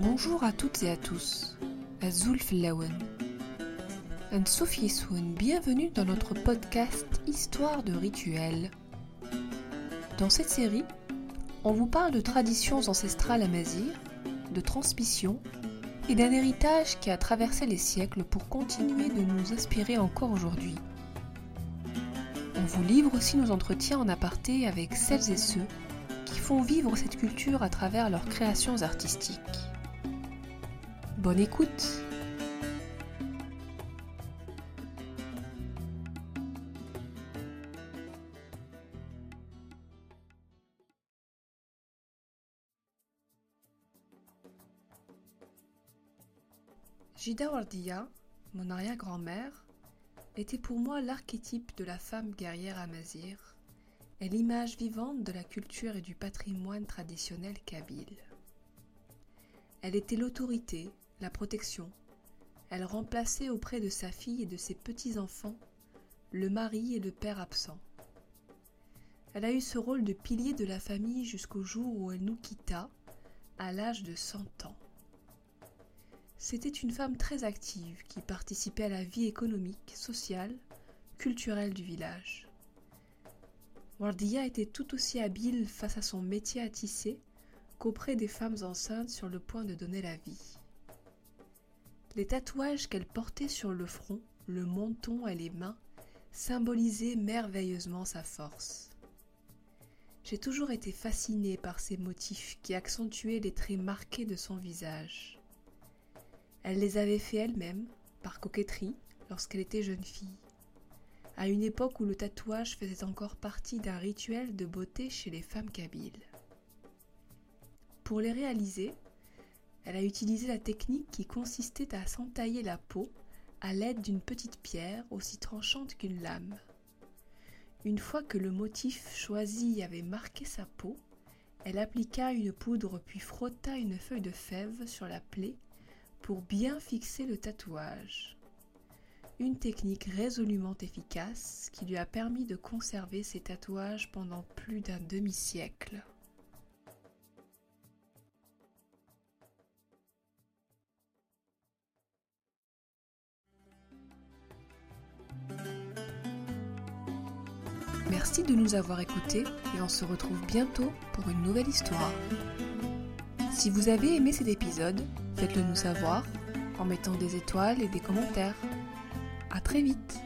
Bonjour à toutes et à tous. Azul Flawen. Sophie bienvenue dans notre podcast Histoire de rituels. Dans cette série, on vous parle de traditions ancestrales à Mazir, de transmission et d'un héritage qui a traversé les siècles pour continuer de nous inspirer encore aujourd'hui. On vous livre aussi nos entretiens en aparté avec celles et ceux qui font vivre cette culture à travers leurs créations artistiques. Bonne écoute Jida Wardia, mon arrière-grand-mère, était pour moi l'archétype de la femme guerrière amazir et l'image vivante de la culture et du patrimoine traditionnel kabyle. Elle était l'autorité, la protection. Elle remplaçait auprès de sa fille et de ses petits-enfants le mari et le père absents. Elle a eu ce rôle de pilier de la famille jusqu'au jour où elle nous quitta, à l'âge de 100 ans. C'était une femme très active qui participait à la vie économique, sociale, culturelle du village. Wardia était tout aussi habile face à son métier à tisser qu'auprès des femmes enceintes sur le point de donner la vie. Les tatouages qu'elle portait sur le front, le menton et les mains symbolisaient merveilleusement sa force. J'ai toujours été fascinée par ces motifs qui accentuaient les traits marqués de son visage. Elle les avait faits elle-même, par coquetterie, lorsqu'elle était jeune fille, à une époque où le tatouage faisait encore partie d'un rituel de beauté chez les femmes kabyles. Pour les réaliser, elle a utilisé la technique qui consistait à s'entailler la peau à l'aide d'une petite pierre aussi tranchante qu'une lame. Une fois que le motif choisi avait marqué sa peau, elle appliqua une poudre puis frotta une feuille de fève sur la plaie pour bien fixer le tatouage. Une technique résolument efficace qui lui a permis de conserver ses tatouages pendant plus d'un demi-siècle. Merci de nous avoir écoutés et on se retrouve bientôt pour une nouvelle histoire. Si vous avez aimé cet épisode, faites-le nous savoir en mettant des étoiles et des commentaires. A très vite